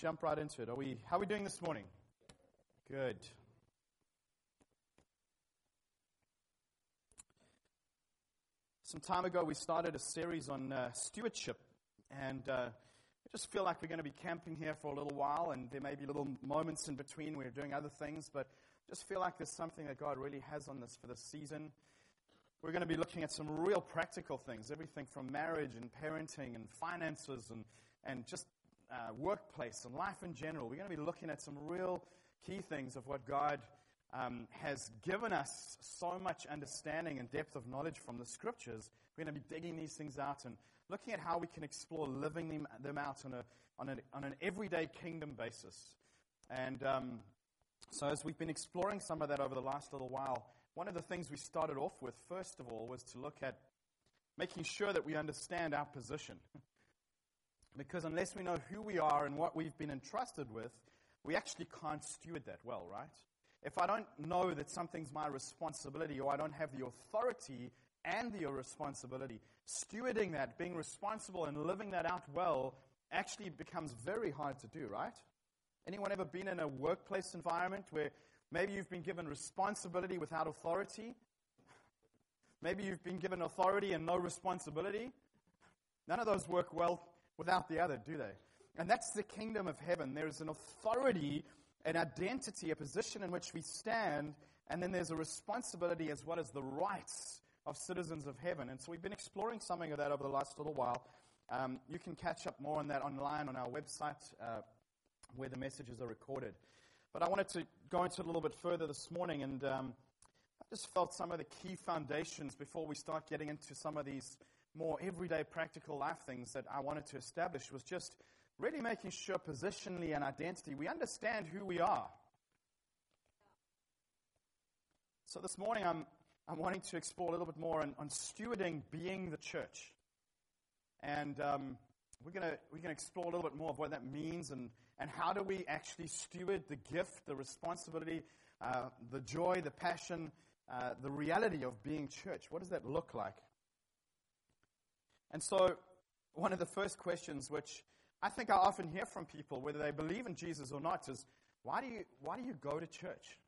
jump right into it? Are we, how are we doing this morning? Good. Some time ago, we started a series on uh, stewardship, and uh, I just feel like we're going to be camping here for a little while, and there may be little moments in between where we're doing other things, but just feel like there's something that God really has on this for this season. We're going to be looking at some real practical things, everything from marriage and parenting and finances and, and just uh, workplace and life in general. We're going to be looking at some real key things of what God um, has given us so much understanding and depth of knowledge from the scriptures. We're going to be digging these things out and looking at how we can explore living them, them out on, a, on, a, on an everyday kingdom basis. And um, so, as we've been exploring some of that over the last little while, one of the things we started off with, first of all, was to look at making sure that we understand our position. Because unless we know who we are and what we've been entrusted with, we actually can't steward that well, right? If I don't know that something's my responsibility or I don't have the authority and the responsibility, stewarding that, being responsible and living that out well actually becomes very hard to do, right? Anyone ever been in a workplace environment where maybe you've been given responsibility without authority? Maybe you've been given authority and no responsibility? None of those work well without the other, do they? And that's the kingdom of heaven. There is an authority, an identity, a position in which we stand, and then there's a responsibility as well as the rights of citizens of heaven. And so we've been exploring something of that over the last little while. Um, you can catch up more on that online on our website uh, where the messages are recorded. But I wanted to go into it a little bit further this morning, and um, I just felt some of the key foundations before we start getting into some of these more everyday practical life things that I wanted to establish was just really making sure positionally and identity we understand who we are. So this morning I'm, I'm wanting to explore a little bit more on, on stewarding being the church. And um, we're going to we're gonna explore a little bit more of what that means and, and how do we actually steward the gift, the responsibility, uh, the joy, the passion, uh, the reality of being church. What does that look like? And so, one of the first questions, which I think I often hear from people, whether they believe in Jesus or not, is why do you, why do you go to church?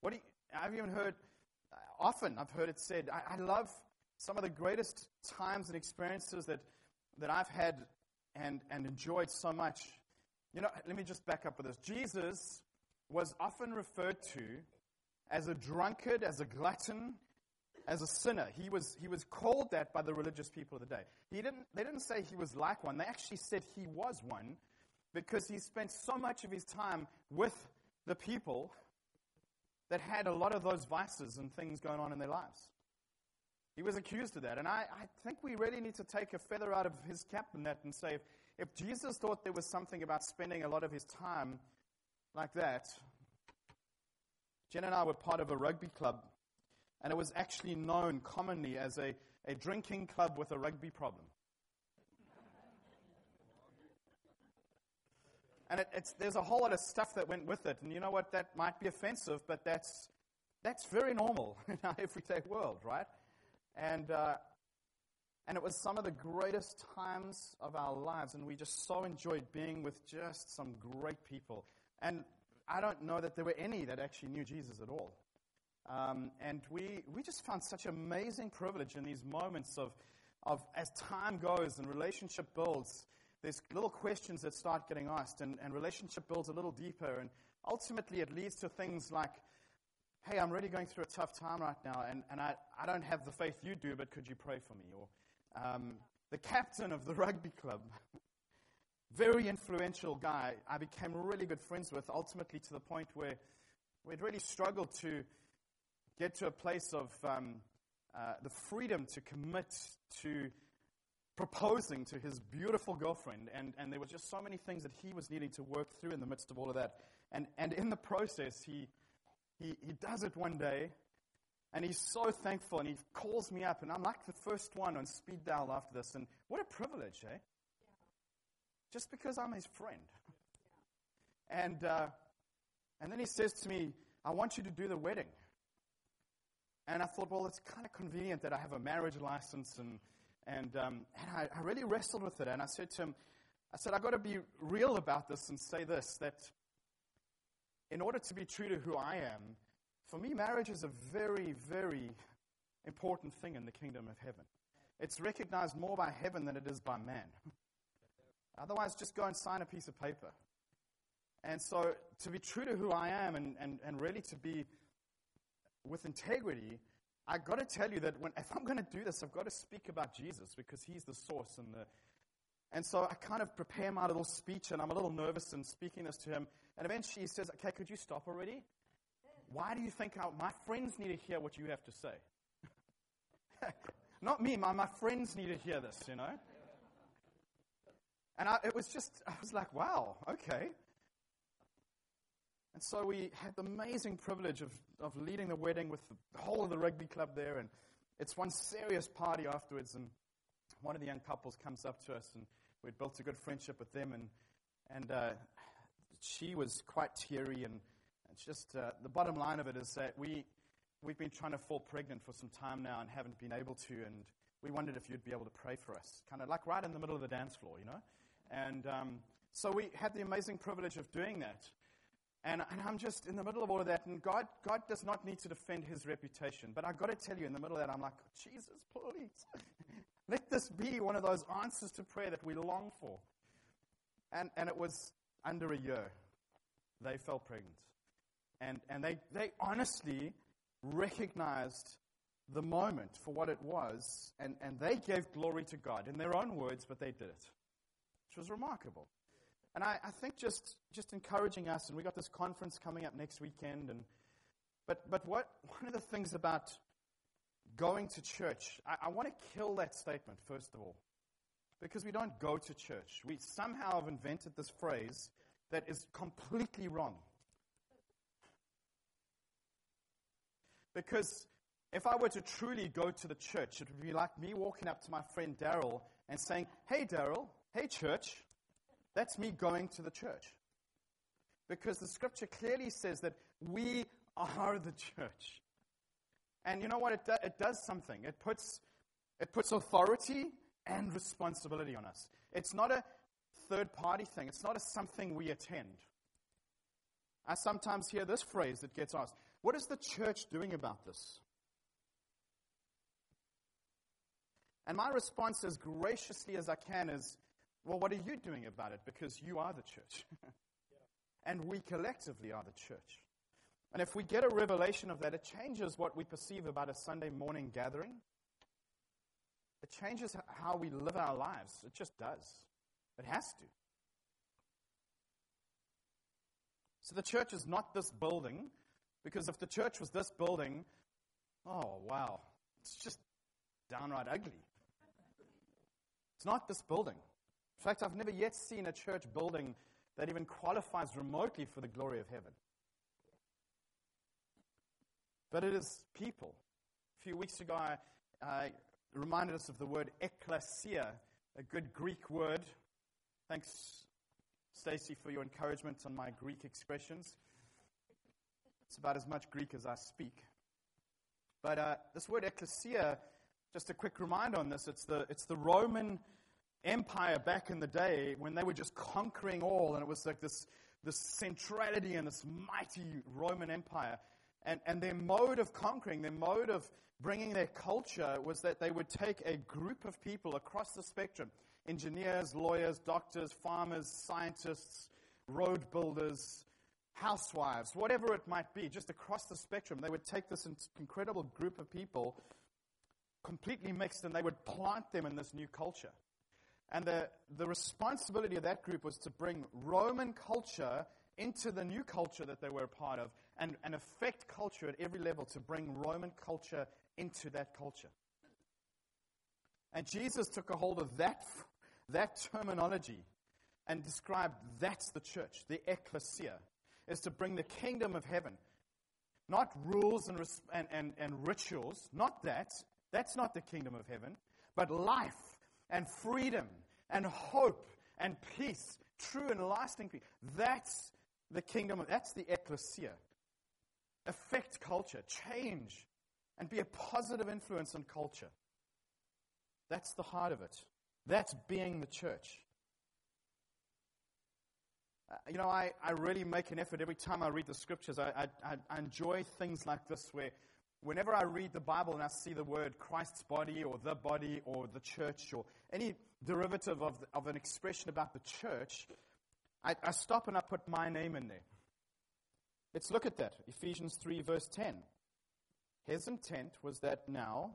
What do you, I've even heard, uh, often I've heard it said, I, I love some of the greatest times and experiences that, that I've had and, and enjoyed so much. You know, let me just back up with this. Jesus was often referred to as a drunkard, as a glutton, as a sinner. He was, he was called that by the religious people of the day. He didn't, they didn't say he was like one, they actually said he was one because he spent so much of his time with the people that had a lot of those vices and things going on in their lives. He was accused of that. And I, I think we really need to take a feather out of his cap in that and say if, if Jesus thought there was something about spending a lot of his time like that, Jen and I were part of a rugby club and it was actually known commonly as a, a drinking club with a rugby problem. And it, there's a whole lot of stuff that went with it. And you know what? That might be offensive, but that's, that's very normal in our everyday world, right? And, uh, and it was some of the greatest times of our lives. And we just so enjoyed being with just some great people. And I don't know that there were any that actually knew Jesus at all. Um, and we, we just found such amazing privilege in these moments of, of, as time goes and relationship builds, there's little questions that start getting asked, and, and relationship builds a little deeper. And ultimately, it leads to things like, hey, I'm really going through a tough time right now, and, and I, I don't have the faith you do, but could you pray for me? Or um, the captain of the rugby club, very influential guy, I became really good friends with, ultimately to the point where we'd really struggled to get to a place of um, uh, the freedom to commit to proposing to his beautiful girlfriend. And, and there were just so many things that he was needing to work through in the midst of all of that. And, and in the process, he, he, he does it one day, and he's so thankful, and he calls me up, and I'm like the first one on speed dial after this. And what a privilege, eh? Yeah. Just because I'm his friend. Yeah. And, uh, and then he says to me, I want you to do the wedding. And I thought, well, it's kind of convenient that I have a marriage license. And, and, um, and I, I, really wrestled with it. And I said to him, I said, I've got to be real about this and say this that in order to be true to who I am, for me, marriage is a very, very important thing in the kingdom of heaven. It's recognized more by heaven than it is by man. Otherwise, just go and sign a piece of paper. And so, to be true to who I am and, and, and really to be with integrity, I've got to tell you that when, if I'm going to do this, I've got to speak about Jesus because he's the source. And, the, and so I kind of prepare my little speech, and I'm a little nervous in speaking this to him. And eventually he says, Okay, could you stop already? Why do you think I, my friends need to hear what you have to say? Not me, my, my friends need to hear this, you know? And I, it was just, I was like, wow, okay. And so we had the amazing privilege of, of leading the wedding with the whole of the rugby club there. And it's one serious party afterwards. And one of the young couples comes up to us, and we'd built a good friendship with them. And, and uh, she was quite teary. And it's just uh, the bottom line of it is that we, we've been trying to fall pregnant for some time now and haven't been able to. And we wondered if you'd be able to pray for us, kind of like right in the middle of the dance floor, you know? And um, so we had the amazing privilege of doing that. And, and, I'm just in the middle of all of that, and God, God does not need to defend his reputation. But I've got to tell you, in the middle of that, I'm like, Jesus, please. Let this be one of those answers to prayer that we long for. And, and it was under a year. They fell pregnant. And, and they, they honestly recognized the moment for what it was, and, and they gave glory to God in their own words, but they did it, which was remarkable. And I, I think just, just encouraging us, and we got this conference coming up next weekend, and but, but what, one of the things about going to church, I, I want to kill that statement, first of all, because we don't go to church. We somehow have invented this phrase that is completely wrong. Because if I were to truly go to the church, it would be like me walking up to my friend Daryl and saying, Hey, Daryl, hey, church. That's me going to the church. Because the scripture clearly says that we are the church. And you know what? It, do, it does something. It puts, it puts authority and responsibility on us. It's not a third party thing, it's not a something we attend. I sometimes hear this phrase that gets asked What is the church doing about this? And my response, as graciously as I can, is well, what are you doing about it? Because you are the church. and we collectively are the church. And if we get a revelation of that, it changes what we perceive about a Sunday morning gathering. It changes how we live our lives. It just does. It has to. So the church is not this building, because if the church was this building, oh, wow, it's just downright ugly. It's not this building. In fact, I've never yet seen a church building that even qualifies remotely for the glory of heaven. But it is people. A few weeks ago, I, reminded us of the word ecclesia, a good Greek word. Thanks, Stacy, for your encouragement on my Greek expressions. It's about as much Greek as I speak. But uh, this word ecclesia, just a quick reminder on this, it's the, it's the Roman empire back in the day when they were just conquering all, and it was like this, this centrality and this mighty Roman Empire. And, and their mode of conquering, their mode of bringing their culture was that they would take a group of people across the spectrum engineers, lawyers, doctors, farmers, scientists, road builders, housewives, whatever it might be, just across the spectrum. They would take this incredible group of people, completely mixed, and they would plant them in this new culture. And the, the responsibility of that group was to bring Roman culture into the new culture that they were a part of and, and affect culture at every level to bring Roman culture into that culture. And Jesus took a hold of that, that terminology and described that's the church, the ecclesia, is to bring the kingdom of heaven. Not rules and, and, and, and rituals, not that. That's not the kingdom of heaven, but life and freedom and hope and peace, true and lasting peace. That's the kingdom, of, that's the ecclesia. Affect culture, change, and be a positive influence on culture. That's the heart of it. That's being the church. Uh, you know, I, I really make an effort every time I read the scriptures. I, I, I enjoy things like this where whenever I read the Bible and I see the word Christ's body or the body or the church or any derivative of, the, of an expression about the church, I, I stop and I put my name in there. Let's look at that. Ephesians 3, verse 10. His intent was that now,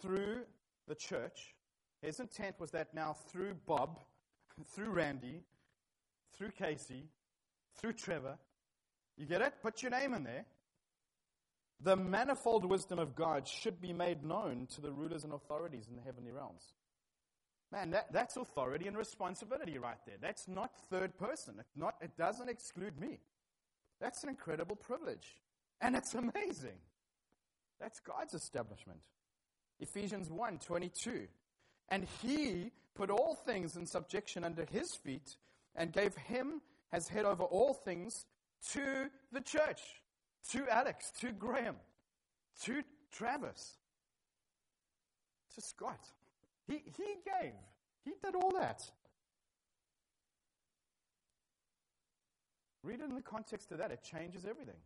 through the church, his intent was that now through Bob, through Randy, through Casey, through Trevor, you get it? Put your name in there the manifold wisdom of God should be made known to the rulers and authorities in the heavenly realms. Man, that, that's authority and responsibility right there. That's not third person. It, not, it doesn't exclude me. That's an incredible privilege. And it's amazing. That's God's establishment. Ephesians 1 22. And he put all things in subjection under his feet and gave him as head over all things to the church to Alex, to Graham, to Travis, to Scott. He, he gave, he did all that. Read it in the context of that, it changes everything.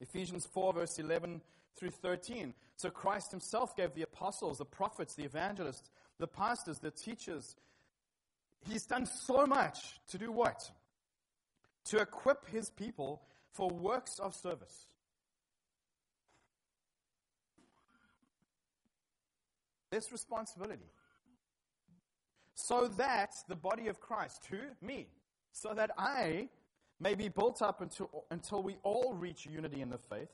Ephesians 4, verse 11 through 13. So Christ himself gave the apostles, the prophets, the evangelists, the pastors, the teachers. He's done so much to do what? To equip his people for works of service. This responsibility. So that the body of Christ, who? Me. So that I may be built up until, until we all reach unity in the faith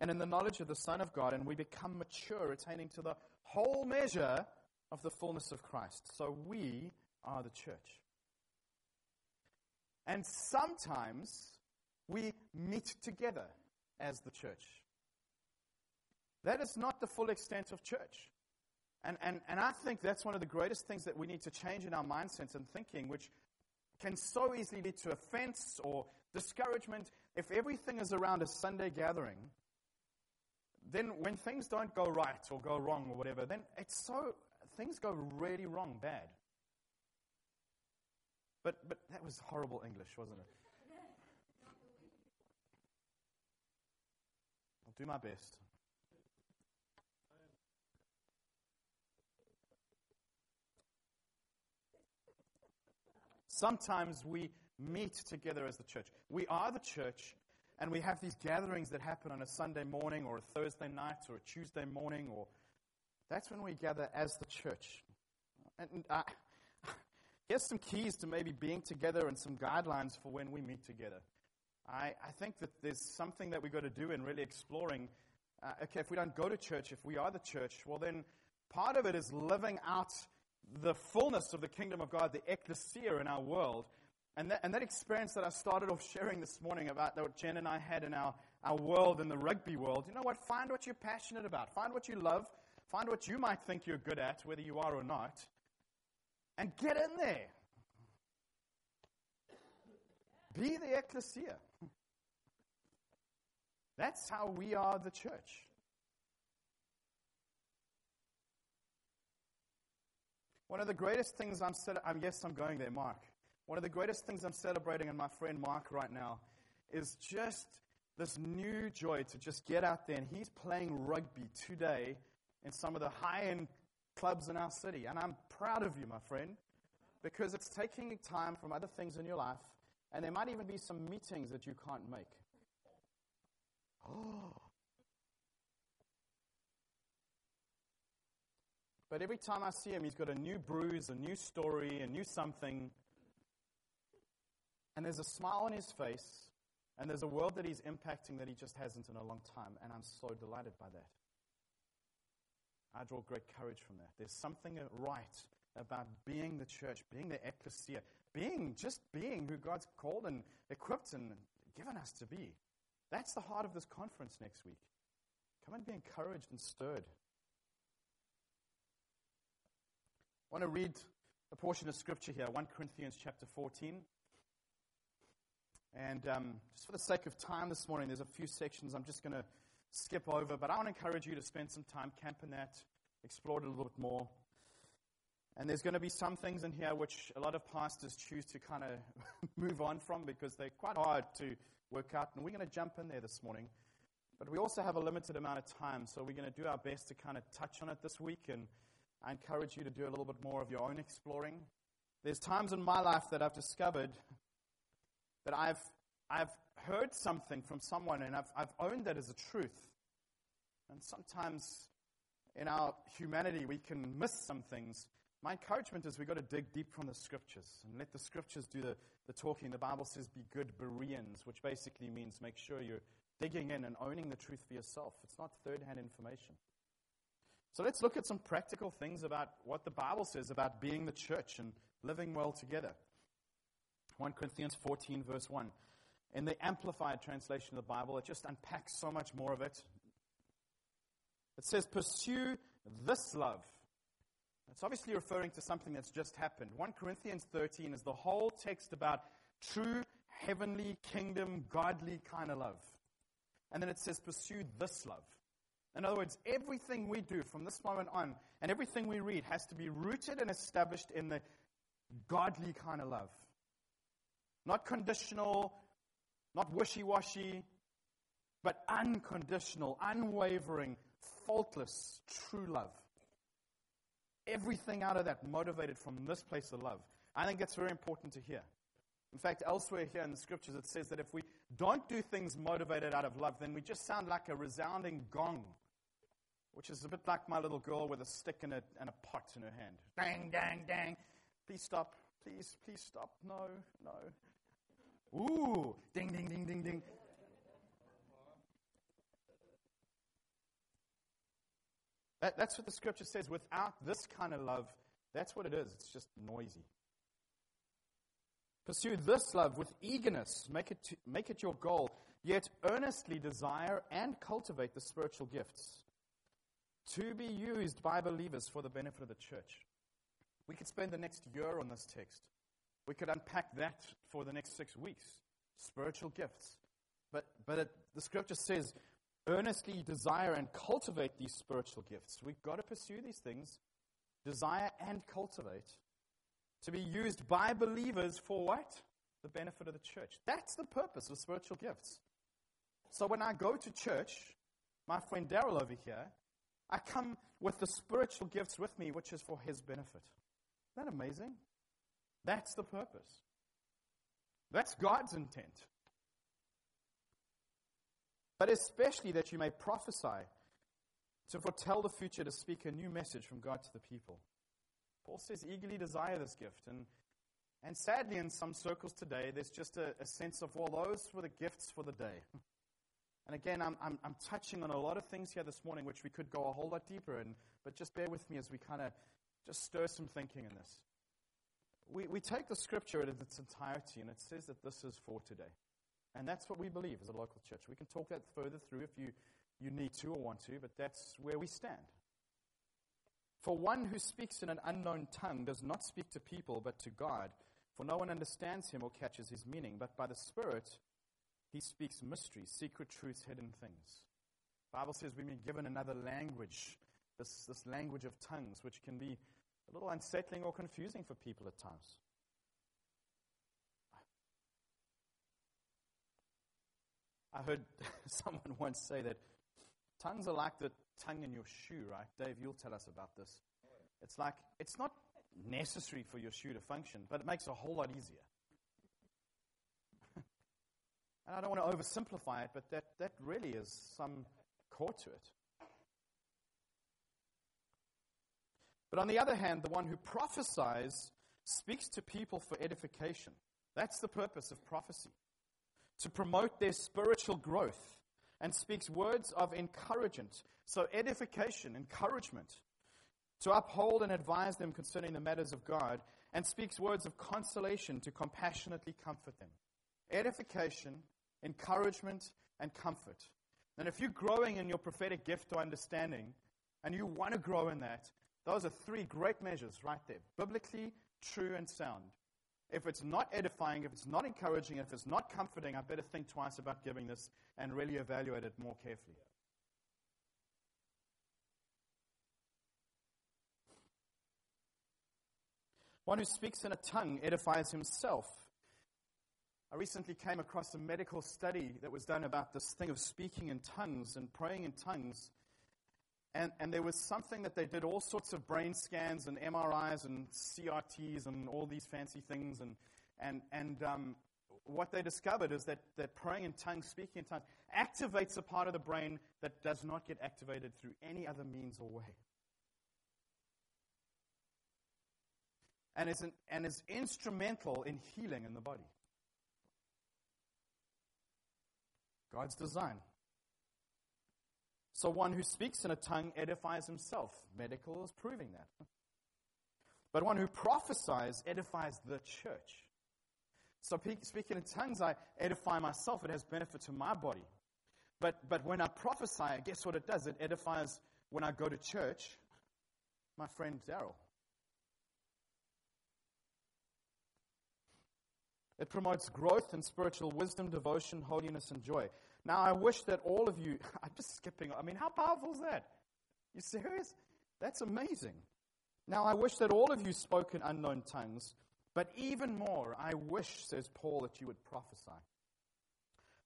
and in the knowledge of the Son of God, and we become mature, attaining to the whole measure of the fullness of Christ. So we are the church. And sometimes we meet together as the church. That is not the full extent of church. And, and, and I think that's one of the greatest things that we need to change in our mindsets and thinking, which can so easily lead to offense or discouragement. If everything is around a Sunday gathering, then when things don't go right or go wrong or whatever, then it's so, things go really wrong, bad. But, but that was horrible English, wasn't it? Do my best. Sometimes we meet together as the church. We are the church, and we have these gatherings that happen on a Sunday morning or a Thursday night or a Tuesday morning, or that's when we gather as the church. And uh, here's some keys to maybe being together and some guidelines for when we meet together. I, I think that there's something that we've got to do in really exploring. Uh, okay, if we don't go to church, if we are the church, well, then part of it is living out the fullness of the kingdom of God, the ecclesia in our world. And that, and that experience that I started off sharing this morning about what Jen and I had in our, our world, in the rugby world, you know what? Find what you're passionate about. Find what you love. Find what you might think you're good at, whether you are or not. And get in there. Be the ecclesia. That's how we are the church. One of the greatest things I'm, I'm yes, I'm going there, Mark. One of the greatest things I'm celebrating in my friend Mark right now is just this new joy to just get out there. And he's playing rugby today in some of the high end clubs in our city. And I'm proud of you, my friend, because it's taking time from other things in your life. And there might even be some meetings that you can't make. But every time I see him, he's got a new bruise, a new story, a new something. And there's a smile on his face, and there's a world that he's impacting that he just hasn't in a long time. And I'm so delighted by that. I draw great courage from that. There's something right about being the church, being the ecclesia, being just being who God's called and equipped and given us to be. That's the heart of this conference next week. Come and be encouraged and stirred. I want to read a portion of scripture here, 1 Corinthians chapter 14. And um, just for the sake of time this morning, there's a few sections I'm just going to skip over, but I want to encourage you to spend some time camping that, explore it a little bit more. And there's going to be some things in here which a lot of pastors choose to kind of move on from because they're quite hard to work out. And we're going to jump in there this morning. But we also have a limited amount of time, so we're going to do our best to kind of touch on it this week. And I encourage you to do a little bit more of your own exploring. There's times in my life that I've discovered that I've, I've heard something from someone and I've, I've owned that as a truth. And sometimes in our humanity, we can miss some things. My encouragement is we've got to dig deep from the scriptures and let the scriptures do the, the talking. The Bible says be good Bereans, which basically means make sure you're digging in and owning the truth for yourself. It's not third hand information. So let's look at some practical things about what the Bible says about being the church and living well together. 1 Corinthians 14, verse 1. In the Amplified translation of the Bible, it just unpacks so much more of it. It says, Pursue this love. It's obviously referring to something that's just happened. 1 Corinthians 13 is the whole text about true, heavenly, kingdom, godly kind of love. And then it says, Pursue this love. In other words, everything we do from this moment on and everything we read has to be rooted and established in the godly kind of love. Not conditional, not wishy washy, but unconditional, unwavering, faultless, true love. Everything out of that motivated from this place of love. I think that's very important to hear. In fact, elsewhere here in the scriptures, it says that if we don't do things motivated out of love, then we just sound like a resounding gong, which is a bit like my little girl with a stick and a, and a pot in her hand. Dang, dang, dang. Please stop. Please, please stop. No, no. Ooh, ding, ding, ding, ding, ding. That, that's what the scripture says. Without this kind of love, that's what it is. It's just noisy. Pursue this love with eagerness. Make it, to, make it your goal. Yet earnestly desire and cultivate the spiritual gifts to be used by believers for the benefit of the church. We could spend the next year on this text. We could unpack that for the next six weeks. Spiritual gifts. But, but it, the scripture says, earnestly desire and cultivate these spiritual gifts. We've got to pursue these things, desire and cultivate, to be used by believers for what? The benefit of the church. That's the purpose of spiritual gifts. So when I go to church, my friend Daryl over here, I come with the spiritual gifts with me, which is for his benefit. Isn't that amazing? That's the purpose. That's God's intent. But especially that you may prophesy, to foretell the future, to speak a new message from God to the people. Paul says, eagerly desire this gift. And, and sadly, in some circles today, there's just a, a sense of, well, those were the gifts for the day. And again, I'm, I'm, I'm, touching on a lot of things here this morning, which we could go a whole lot deeper in, but just bear with me as we kind of just stir some thinking in this we, we take the scripture in its entirety and it says that this is for today. And that's what we believe as a local church. We can talk that further through if you, you need to or want to, but that's where we stand. For one who speaks in an unknown tongue does not speak to people but to God, for no one understands him or catches his meaning, but by the Spirit he speaks mysteries, secret truths, hidden things. The Bible says we've been given another language, this, this language of tongues, which can be a little unsettling or confusing for people at times. I heard someone once say that tongues are like the tongue in your shoe, right? Dave, you'll tell us about this. It's like, it's not necessary for your shoe to function, but it makes it a whole lot easier. and I don't want to oversimplify it, but that, that really is some core to it. But on the other hand, the one who prophesies speaks to people for edification. That's the purpose of prophecy to promote their spiritual growth and speaks words of encouragement. So, edification, encouragement, to uphold and advise them concerning the matters of God, and speaks words of consolation to compassionately comfort them. Edification, encouragement, and comfort. And if you're growing in your prophetic gift or understanding, and you want to grow in that, those are three great measures right there biblically, true, and sound. If it's not edifying, if it's not encouraging, if it's not comforting, I better think twice about giving this and really evaluate it more carefully. One who speaks in a tongue edifies himself. I recently came across a medical study that was done about this thing of speaking in tongues and praying in tongues. And, and there was something that they did all sorts of brain scans and MRIs and CRTs and all these fancy things. And, and, and um, what they discovered is that, that praying in tongues, speaking in tongues, activates a part of the brain that does not get activated through any other means or way. And is, an, and is instrumental in healing in the body. God's design. So one who speaks in a tongue edifies himself. Medical is proving that. But one who prophesies edifies the church. So speaking in tongues, I edify myself. It has benefit to my body. But, but when I prophesy, guess what it does? It edifies when I go to church, my friend Daryl. It promotes growth in spiritual wisdom, devotion, holiness, and joy. Now, I wish that all of you, I'm just skipping, I mean, how powerful is that? You serious? That's amazing. Now, I wish that all of you spoke in unknown tongues, but even more, I wish, says Paul, that you would prophesy.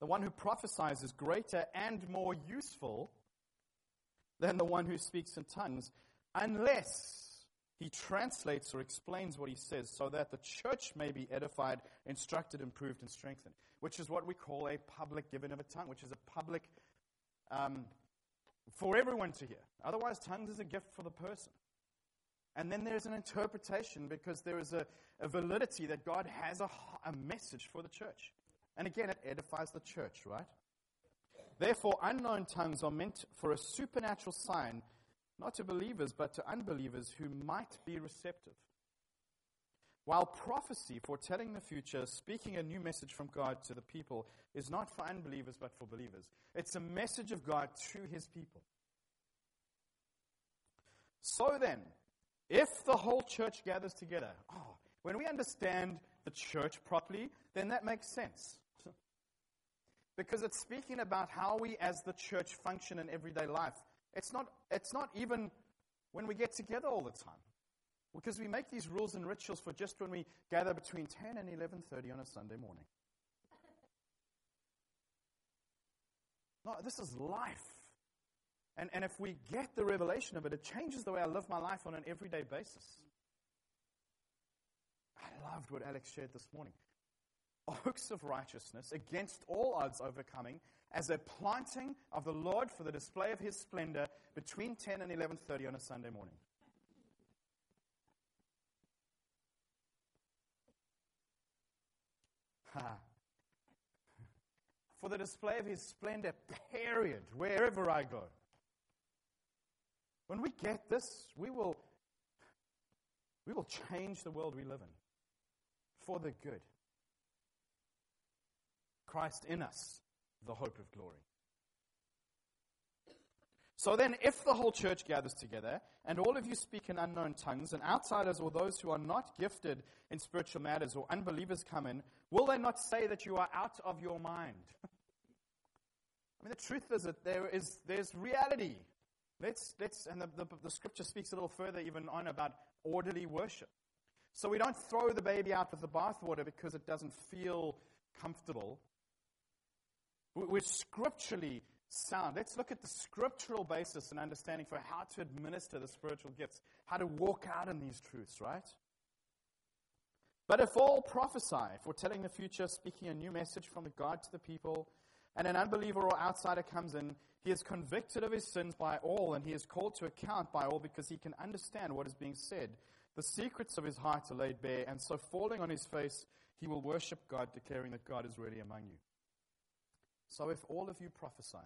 The one who prophesies is greater and more useful than the one who speaks in tongues, unless he translates or explains what he says so that the church may be edified, instructed, improved, and strengthened, which is what we call a public giving of a tongue, which is a public um, for everyone to hear. Otherwise, tongues is a gift for the person. And then there's an interpretation because there is a, a validity that God has a, a message for the church. And again, it edifies the church, right? Therefore, unknown tongues are meant for a supernatural sign not to believers, but to unbelievers who might be receptive. While prophecy, foretelling the future, speaking a new message from God to the people, is not for unbelievers but for believers. It's a message of God to his people. So then, if the whole church gathers together, oh, when we understand the church properly, then that makes sense. because it's speaking about how we as the church function in everyday life. It's not, it's not even when we get together all the time. Because we make these rules and rituals for just when we gather between 10 and 11:30 on a Sunday morning. No, this is life. And, and if we get the revelation of it, it changes the way I live my life on an everyday basis. I loved what Alex shared this morning. Oaks of righteousness, against all odds overcoming, as a planting of the Lord for the display of his splendor between 10 and 11:30 on a Sunday morning. Ha. For the display of his splendor, period, wherever I go. When we get this, we will, we will change the world we live in for the good. Christ in us, the hope of glory. So then, if the whole church gathers together, and all of you speak in unknown tongues, and outsiders or those who are not gifted in spiritual matters or unbelievers come in, will they not say that you are out of your mind? I mean, the truth is that there is there's reality. Let's, let's, and the, the, the scripture speaks a little further even on about orderly worship. So we don't throw the baby out with the bathwater because it doesn't feel comfortable. We're scripturally sound. Let's look at the scriptural basis and understanding for how to administer the spiritual gifts, how to walk out in these truths, right? But if all prophesy, foretelling the future, speaking a new message from the God to the people, and an unbeliever or outsider comes in, he is convicted of his sins by all, and he is called to account by all because he can understand what is being said. The secrets of his heart are laid bare, and so falling on his face, he will worship God, declaring that God is really among you. So if all of you prophesy,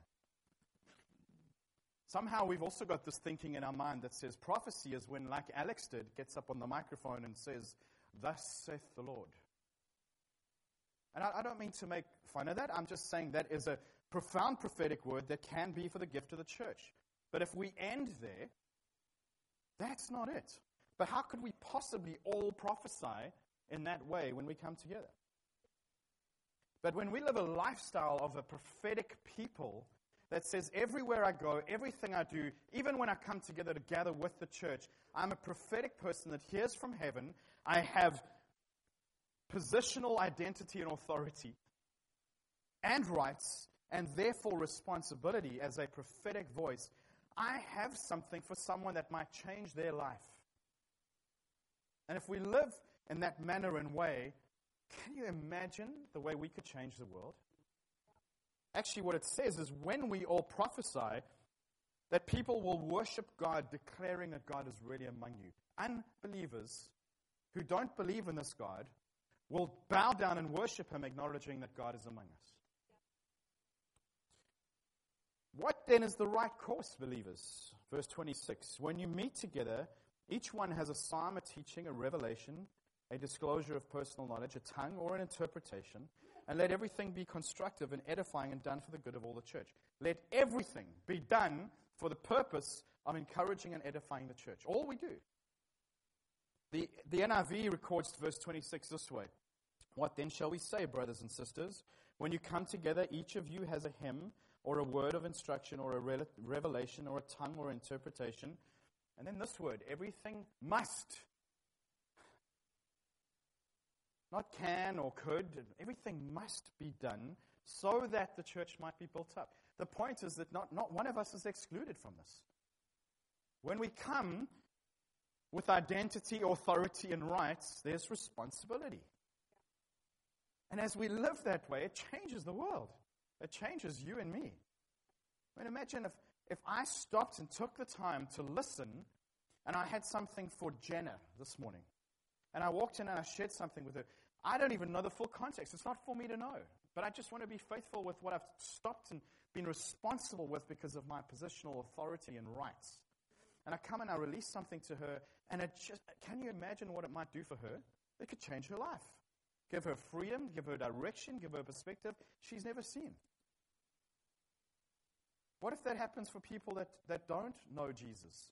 somehow we've also got this thinking in our mind that says prophecy is when, like Alex did, gets up on the microphone and says, Thus saith the Lord. And I, I don't mean to make fun of that. I'm just saying that is a profound prophetic word that can be for the gift of the church. But if we end there, that's not it. But how could we possibly all prophesy in that way when we come together? But when we live a lifestyle of a prophetic people, that says, everywhere I go, everything I do, even when I come together to gather with the church, I'm a prophetic person that hears from heaven. I have positional identity and authority and rights, and therefore responsibility as a prophetic voice. I have something for someone that might change their life. And if we live in that manner and way, can you imagine the way we could change the world? Actually, what it says is when we all prophesy, that people will worship God, declaring that God is really among you. Unbelievers who don't believe in this God will bow down and worship Him, acknowledging that God is among us. What then is the right course, believers? Verse 26 When you meet together, each one has a psalm, a teaching, a revelation, a disclosure of personal knowledge, a tongue, or an interpretation. And let everything be constructive and edifying and done for the good of all the church. Let everything be done for the purpose of encouraging and edifying the church. All we do. The, the NIV records verse 26 this way What then shall we say, brothers and sisters? When you come together, each of you has a hymn or a word of instruction or a re- revelation or a tongue or interpretation. And then this word everything must not can or could. Everything must be done so that the church might be built up. The point is that not, not one of us is excluded from this. When we come with identity, authority, and rights, there's responsibility. And as we live that way, it changes the world. It changes you and me. I mean, imagine if, if I stopped and took the time to listen and I had something for Jenna this morning. And I walked in and I shared something with her. I don't even know the full context. It's not for me to know. But I just want to be faithful with what I've stopped and been responsible with because of my positional authority and rights. And I come and I release something to her, and it just, can you imagine what it might do for her? It could change her life. Give her freedom, give her direction, give her perspective she's never seen. What if that happens for people that, that don't know Jesus?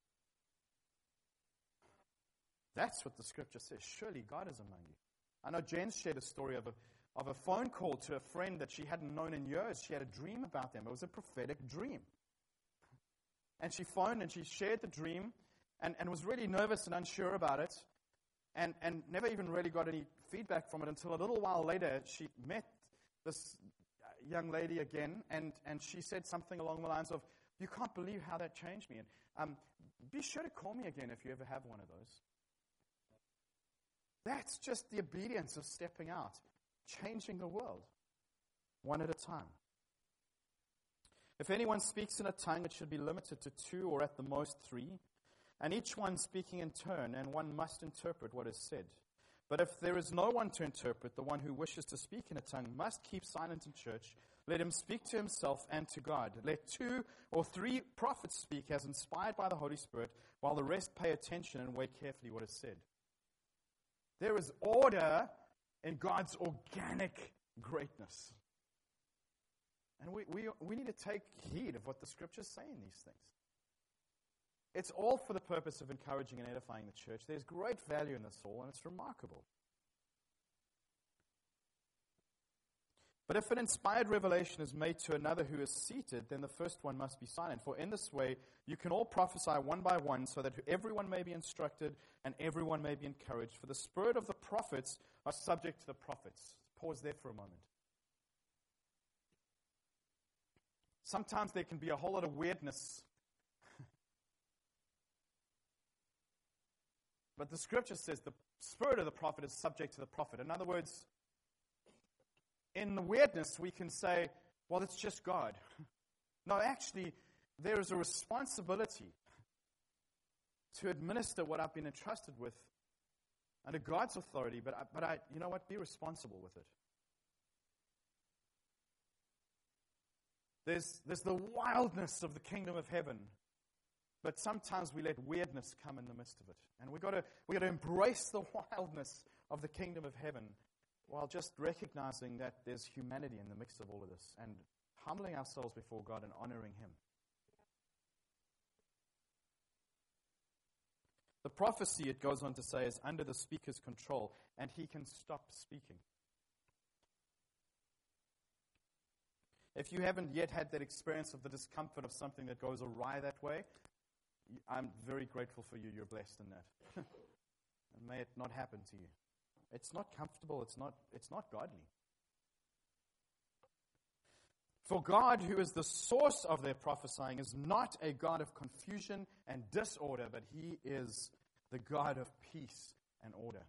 That's what the scripture says. Surely God is among you. I know Jen shared a story of a, of a phone call to a friend that she hadn't known in years. She had a dream about them. It was a prophetic dream. And she phoned and she shared the dream and, and was really nervous and unsure about it and, and never even really got any feedback from it until a little while later she met this young lady again and, and she said something along the lines of, You can't believe how that changed me. And um, be sure to call me again if you ever have one of those. That's just the obedience of stepping out, changing the world, one at a time. If anyone speaks in a tongue, it should be limited to two or at the most three, and each one speaking in turn, and one must interpret what is said. But if there is no one to interpret, the one who wishes to speak in a tongue must keep silent in church. Let him speak to himself and to God. Let two or three prophets speak as inspired by the Holy Spirit, while the rest pay attention and weigh carefully what is said. There is order in God's organic greatness. And we, we, we need to take heed of what the scriptures say in these things. It's all for the purpose of encouraging and edifying the church. There's great value in this all, and it's remarkable. But if an inspired revelation is made to another who is seated, then the first one must be silent. For in this way, you can all prophesy one by one, so that everyone may be instructed and everyone may be encouraged. For the spirit of the prophets are subject to the prophets. Pause there for a moment. Sometimes there can be a whole lot of weirdness. but the scripture says the spirit of the prophet is subject to the prophet. In other words, in the weirdness, we can say, well, it's just God. No, actually, there is a responsibility to administer what I've been entrusted with under God's authority, but I, but I, you know what? Be responsible with it. There's, there's the wildness of the kingdom of heaven, but sometimes we let weirdness come in the midst of it. And we've got to, we've got to embrace the wildness of the kingdom of heaven while just recognizing that there's humanity in the mix of all of this and humbling ourselves before God and honoring Him. The prophecy, it goes on to say, is under the speaker's control, and he can stop speaking. If you haven't yet had that experience of the discomfort of something that goes awry that way, I'm very grateful for you. You're blessed in that. and may it not happen to you. It's not comfortable, it's not, it's not godly. For God, who is the source of their prophesying, is not a God of confusion and disorder, but He is the God of peace and order.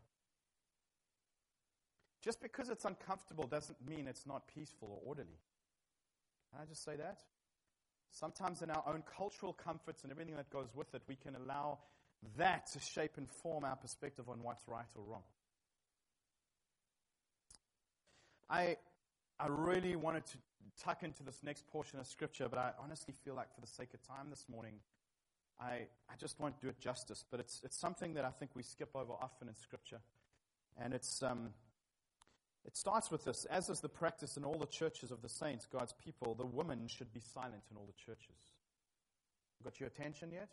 Just because it's uncomfortable doesn't mean it's not peaceful or orderly. Can I just say that? Sometimes, in our own cultural comforts and everything that goes with it, we can allow that to shape and form our perspective on what's right or wrong. I, I really wanted to tuck into this next portion of Scripture, but I honestly feel like, for the sake of time this morning, I, I just won't do it justice. But it's, it's something that I think we skip over often in Scripture. And it's, um, it starts with this As is the practice in all the churches of the saints, God's people, the women should be silent in all the churches. Got your attention yet?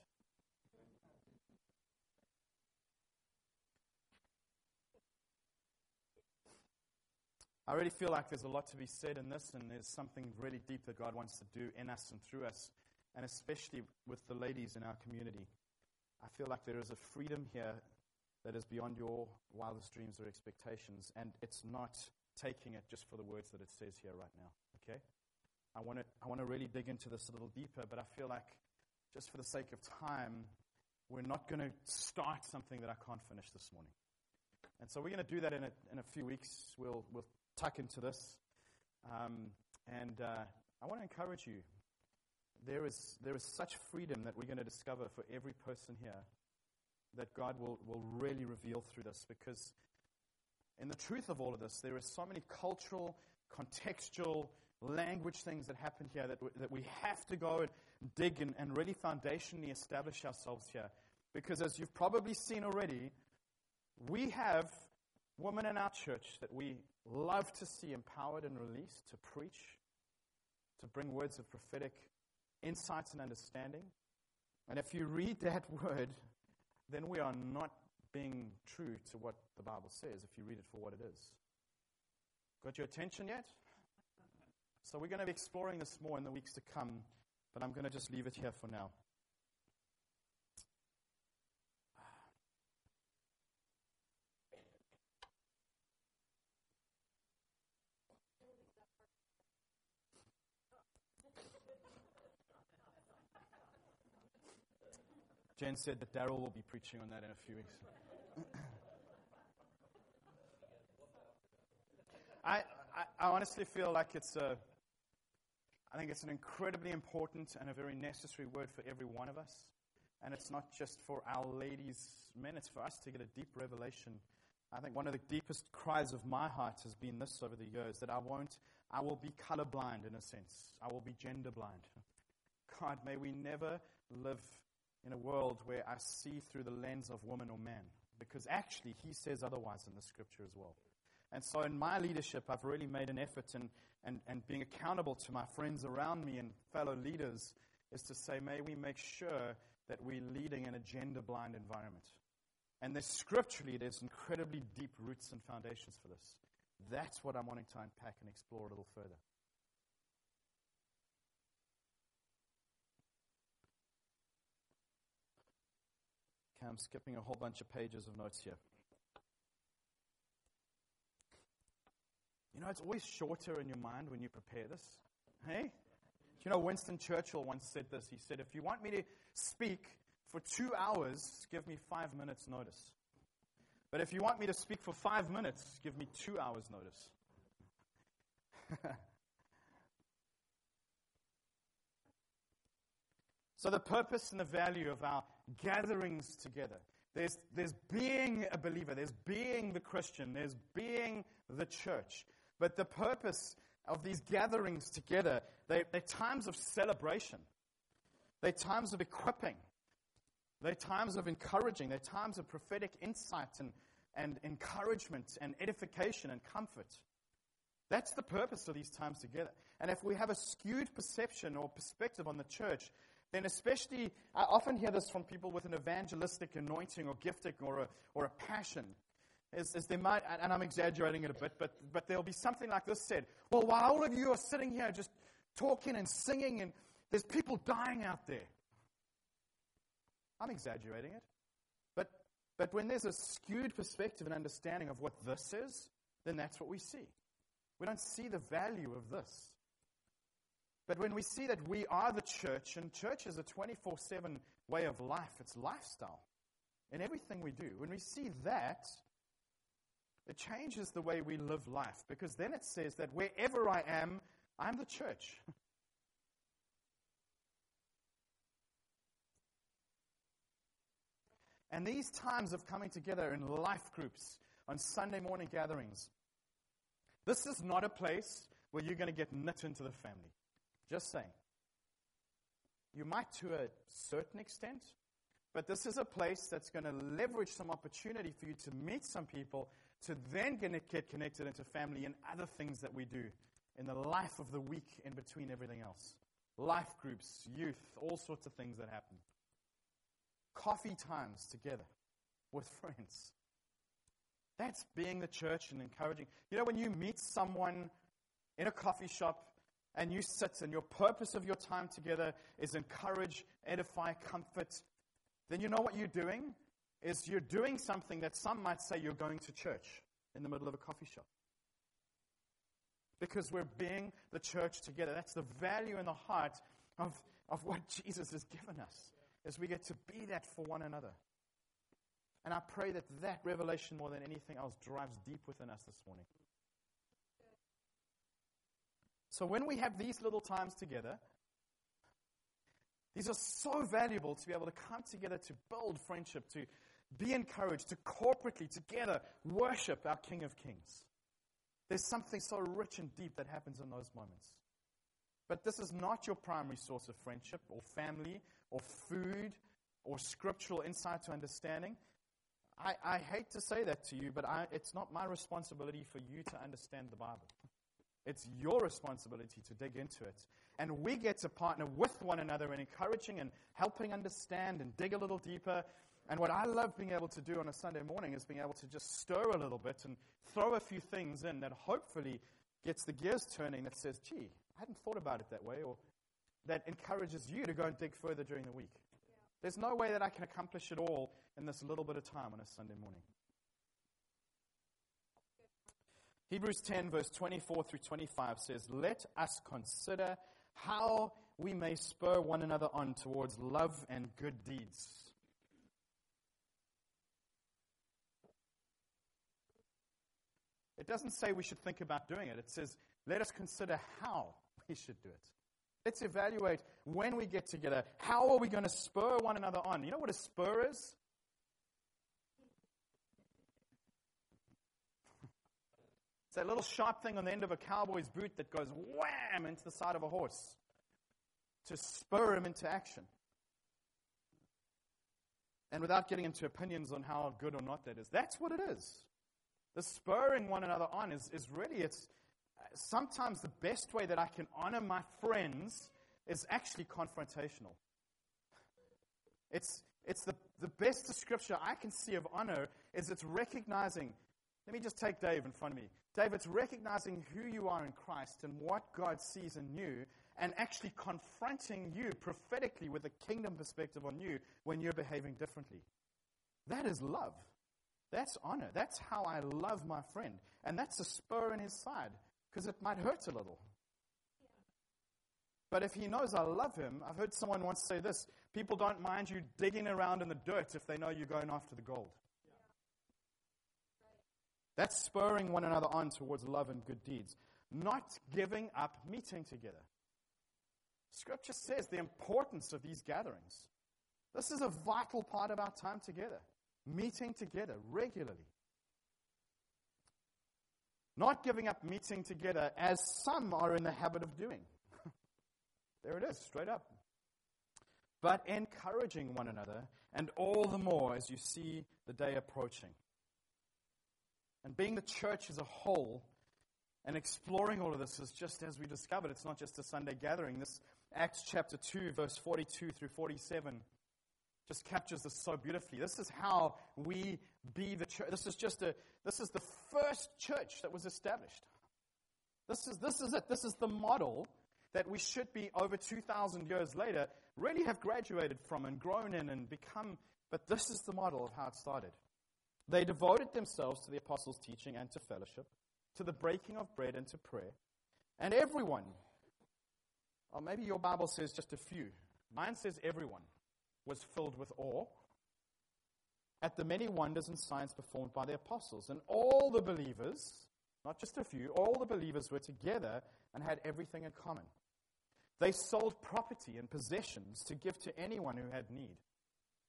I really feel like there's a lot to be said in this, and there's something really deep that God wants to do in us and through us, and especially with the ladies in our community. I feel like there is a freedom here that is beyond your wildest dreams or expectations. And it's not taking it just for the words that it says here right now. Okay? I want to I want to really dig into this a little deeper, but I feel like just for the sake of time, we're not going to start something that I can't finish this morning. And so we're going to do that in a, in a few weeks. We'll, we'll tuck into this. Um, and uh, I want to encourage you. There is, there is such freedom that we're going to discover for every person here that God will, will really reveal through this because, in the truth of all of this, there are so many cultural, contextual, language things that happen here that, that we have to go and dig and, and really foundationally establish ourselves here. Because, as you've probably seen already, we have women in our church that we love to see empowered and released to preach, to bring words of prophetic insights and understanding. And if you read that word, then we are not being true to what the Bible says if you read it for what it is. Got your attention yet? So we're going to be exploring this more in the weeks to come, but I'm going to just leave it here for now. Jen said that Daryl will be preaching on that in a few weeks. I, I, I, honestly feel like it's a, I think it's an incredibly important and a very necessary word for every one of us. And it's not just for our ladies, men, it's for us to get a deep revelation. I think one of the deepest cries of my heart has been this over the years that I won't, I will be colorblind in a sense. I will be gender blind. God, may we never live in a world where I see through the lens of woman or man. Because actually, he says otherwise in the scripture as well. And so, in my leadership, I've really made an effort and, and, and being accountable to my friends around me and fellow leaders is to say, may we make sure that we're leading in a gender blind environment. And there's scripturally, there's incredibly deep roots and foundations for this. That's what I'm wanting to unpack and explore a little further. Okay, I'm skipping a whole bunch of pages of notes here. You know, it's always shorter in your mind when you prepare this. Hey? You know, Winston Churchill once said this. He said, If you want me to speak for two hours, give me five minutes' notice. But if you want me to speak for five minutes, give me two hours' notice. So, the purpose and the value of our gatherings together there's, there's being a believer, there's being the Christian, there's being the church. But the purpose of these gatherings together, they, they're times of celebration, they're times of equipping, they're times of encouraging, they're times of prophetic insight and, and encouragement and edification and comfort. That's the purpose of these times together. And if we have a skewed perception or perspective on the church, then especially, I often hear this from people with an evangelistic anointing or gifting or a, or a passion. Is, is they might, and I'm exaggerating it a bit, but, but there'll be something like this said. Well, while all of you are sitting here just talking and singing, and there's people dying out there. I'm exaggerating it. But, but when there's a skewed perspective and understanding of what this is, then that's what we see. We don't see the value of this. But when we see that we are the church, and church is a 24 7 way of life, it's lifestyle in everything we do. When we see that, it changes the way we live life because then it says that wherever I am, I'm the church. and these times of coming together in life groups, on Sunday morning gatherings, this is not a place where you're going to get knit into the family. Just saying. You might to a certain extent, but this is a place that's going to leverage some opportunity for you to meet some people, to then get connected into family and other things that we do in the life of the week in between everything else. Life groups, youth, all sorts of things that happen. Coffee times together with friends. That's being the church and encouraging. You know, when you meet someone in a coffee shop and you sit and your purpose of your time together is encourage, edify, comfort, then you know what you're doing? Is you're doing something that some might say you're going to church in the middle of a coffee shop. Because we're being the church together. That's the value in the heart of, of what Jesus has given us, is we get to be that for one another. And I pray that that revelation, more than anything else, drives deep within us this morning. So when we have these little times together, these are so valuable to be able to come together to build friendship, to be encouraged, to corporately together worship our King of Kings. There's something so rich and deep that happens in those moments. But this is not your primary source of friendship or family or food or scriptural insight to understanding. I, I hate to say that to you, but I, it's not my responsibility for you to understand the Bible. It's your responsibility to dig into it. And we get to partner with one another in encouraging and helping understand and dig a little deeper. And what I love being able to do on a Sunday morning is being able to just stir a little bit and throw a few things in that hopefully gets the gears turning that says, gee, I hadn't thought about it that way, or that encourages you to go and dig further during the week. Yeah. There's no way that I can accomplish it all in this little bit of time on a Sunday morning. Hebrews 10, verse 24 through 25 says, Let us consider how we may spur one another on towards love and good deeds. It doesn't say we should think about doing it. It says, let us consider how we should do it. Let's evaluate when we get together. How are we going to spur one another on? You know what a spur is? That little sharp thing on the end of a cowboy's boot that goes wham into the side of a horse to spur him into action. And without getting into opinions on how good or not that is, that's what it is. The spurring one another on is, is really, it's sometimes the best way that I can honor my friends is actually confrontational. It's, it's the, the best description I can see of honor is it's recognizing. Let me just take Dave in front of me. David's recognizing who you are in Christ and what God sees in you and actually confronting you prophetically with a kingdom perspective on you when you're behaving differently. That is love. That's honor. That's how I love my friend. And that's a spur in his side because it might hurt a little. But if he knows I love him, I've heard someone once say this people don't mind you digging around in the dirt if they know you're going after the gold. That's spurring one another on towards love and good deeds, not giving up meeting together. Scripture says the importance of these gatherings. This is a vital part of our time together, meeting together regularly. Not giving up meeting together as some are in the habit of doing. there it is, straight up. But encouraging one another, and all the more as you see the day approaching. And being the church as a whole and exploring all of this is just as we discovered, it's not just a Sunday gathering. This Acts chapter 2, verse 42 through 47 just captures this so beautifully. This is how we be the church. This is just a, this is the first church that was established. This is, this is it. This is the model that we should be over 2,000 years later really have graduated from and grown in and become. But this is the model of how it started. They devoted themselves to the apostles' teaching and to fellowship, to the breaking of bread and to prayer. And everyone, or maybe your Bible says just a few, mine says everyone, was filled with awe at the many wonders and signs performed by the apostles. And all the believers, not just a few, all the believers were together and had everything in common. They sold property and possessions to give to anyone who had need.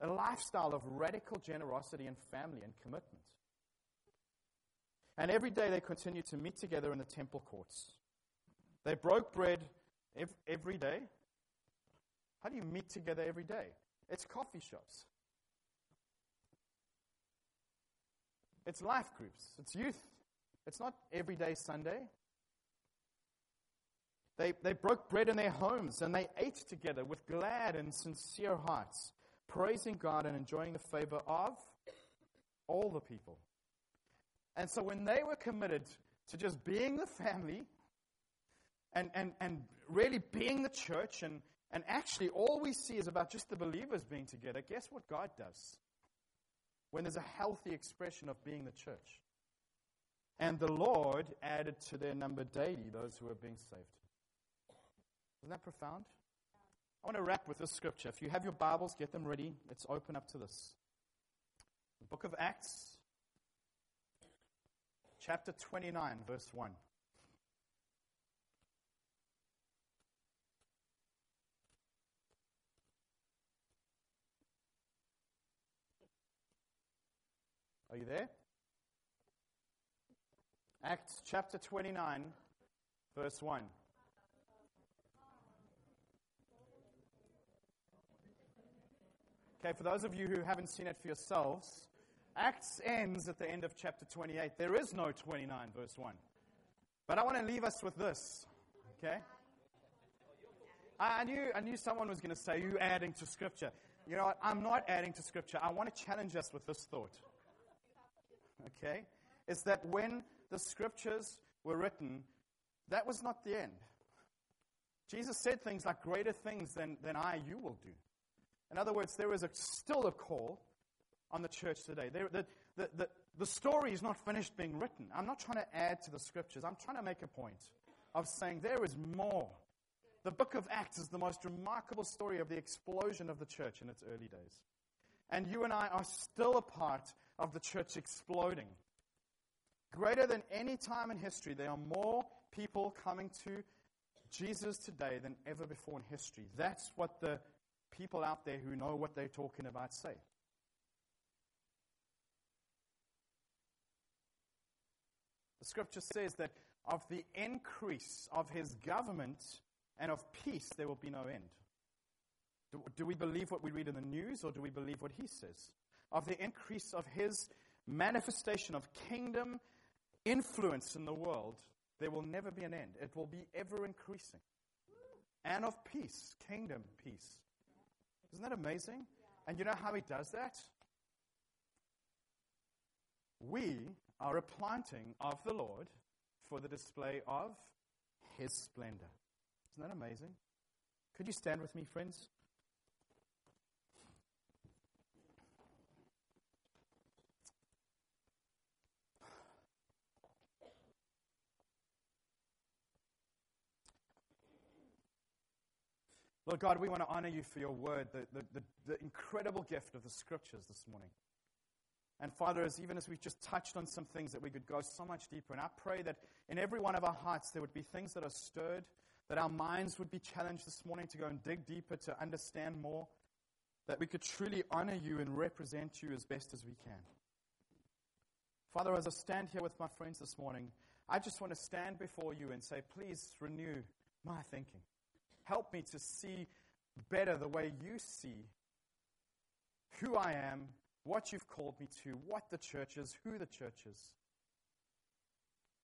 A lifestyle of radical generosity and family and commitment. And every day they continued to meet together in the temple courts. They broke bread every day. How do you meet together every day? It's coffee shops. It's life groups. It's youth. It's not everyday Sunday. They, they broke bread in their homes and they ate together with glad and sincere hearts, praising God and enjoying the favor of all the people. And so when they were committed to just being the family and, and, and really being the church, and, and actually all we see is about just the believers being together, guess what God does? When there's a healthy expression of being the church. And the Lord added to their number daily those who were being saved. Isn't that profound? I want to wrap with this scripture. If you have your Bibles, get them ready. Let's open up to this. The book of Acts, chapter 29, verse 1. Are you there? Acts chapter 29, verse 1. Okay, for those of you who haven't seen it for yourselves, Acts ends at the end of chapter 28. There is no 29, verse 1. But I want to leave us with this, okay? I, knew, I knew someone was going to say, You adding to Scripture. You know what? I'm not adding to Scripture. I want to challenge us with this thought okay, is that when the scriptures were written, that was not the end. Jesus said things like, Greater things than, than I, you will do. In other words, there is a, still a call on the church today. There, the, the, the, the story is not finished being written. I'm not trying to add to the scriptures. I'm trying to make a point of saying there is more. The book of Acts is the most remarkable story of the explosion of the church in its early days. And you and I are still a part of the church exploding. Greater than any time in history, there are more people coming to Jesus today than ever before in history. That's what the people out there who know what they're talking about say. The scripture says that of the increase of his government and of peace, there will be no end. Do, do, we believe what we read in the news or do we believe what he says? of the increase of his manifestation of kingdom influence in the world, there will never be an end. It will be ever increasing. And of peace, kingdom peace. Isn't that amazing? And you know how he does that? We are a planting of the Lord for the display of his splendor. Isn't that amazing? Could you stand with me, friends? Lord God, we want to honor you for your word, the, the, the, the, incredible gift of the scriptures this morning. And Father, as even as we've just touched on some things that we could go so much deeper, and I pray that in every one of our hearts there would be things that are stirred, that our minds would be challenged this morning to go and dig deeper, to understand more, that we could truly honor you and represent you as best as we can. Father, as I stand here with my friends this morning, I just want to stand before you and say, please renew my thinking. Help me to see better the way you see who I am, what you've called me to, what the church is, who the church is.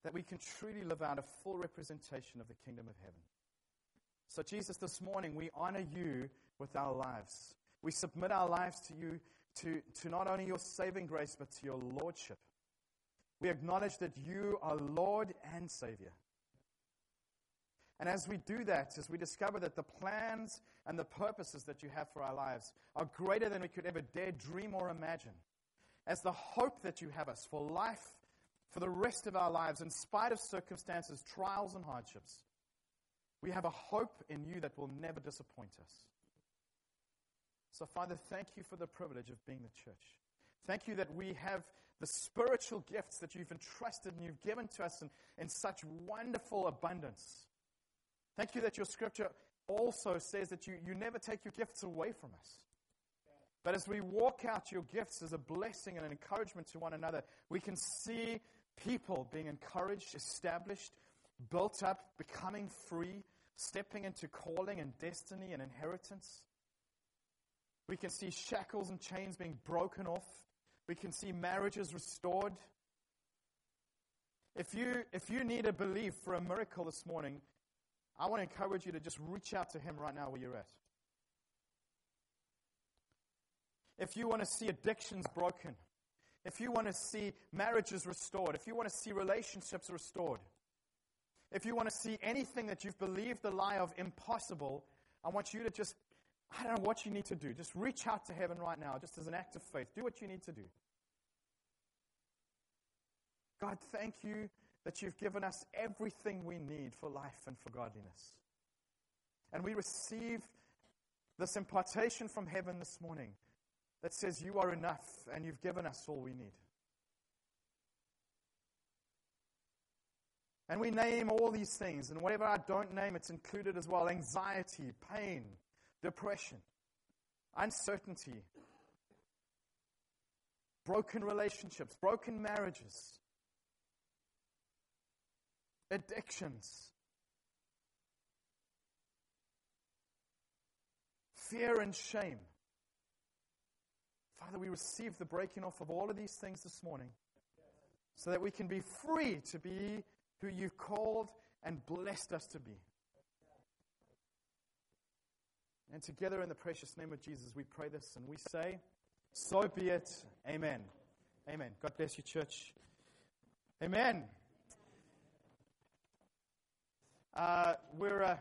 That we can truly live out a full representation of the kingdom of heaven. So, Jesus, this morning we honor you with our lives. We submit our lives to you, to, to not only your saving grace, but to your lordship. We acknowledge that you are Lord and Savior. And as we do that, as we discover that the plans and the purposes that you have for our lives are greater than we could ever dare dream or imagine, as the hope that you have us for life, for the rest of our lives, in spite of circumstances, trials, and hardships, we have a hope in you that will never disappoint us. So, Father, thank you for the privilege of being the church. Thank you that we have the spiritual gifts that you've entrusted and you've given to us in, in such wonderful abundance. Thank you that your scripture also says that you, you never take your gifts away from us. But as we walk out your gifts as a blessing and an encouragement to one another, we can see people being encouraged, established, built up, becoming free, stepping into calling and destiny and inheritance. We can see shackles and chains being broken off. We can see marriages restored. If you, if you need a belief for a miracle this morning, I want to encourage you to just reach out to Him right now where you're at. If you want to see addictions broken, if you want to see marriages restored, if you want to see relationships restored, if you want to see anything that you've believed the lie of impossible, I want you to just, I don't know what you need to do. Just reach out to heaven right now, just as an act of faith. Do what you need to do. God, thank you that you've given us everything we need for life and for godliness. And we receive this impartation from heaven this morning that says you are enough and you've given us all we need. And we name all these things, and whatever I don't name, it's included as well anxiety, pain, depression, uncertainty, broken relationships, broken marriages, addictions, fear and shame. Father, we receive the breaking off of all of these things this morning so that we can be free to be who you've called and blessed us to be. And together in the precious name of Jesus, we pray this and we say, So be it. Amen. Amen. God bless you, church. Amen. Uh, we're. Uh,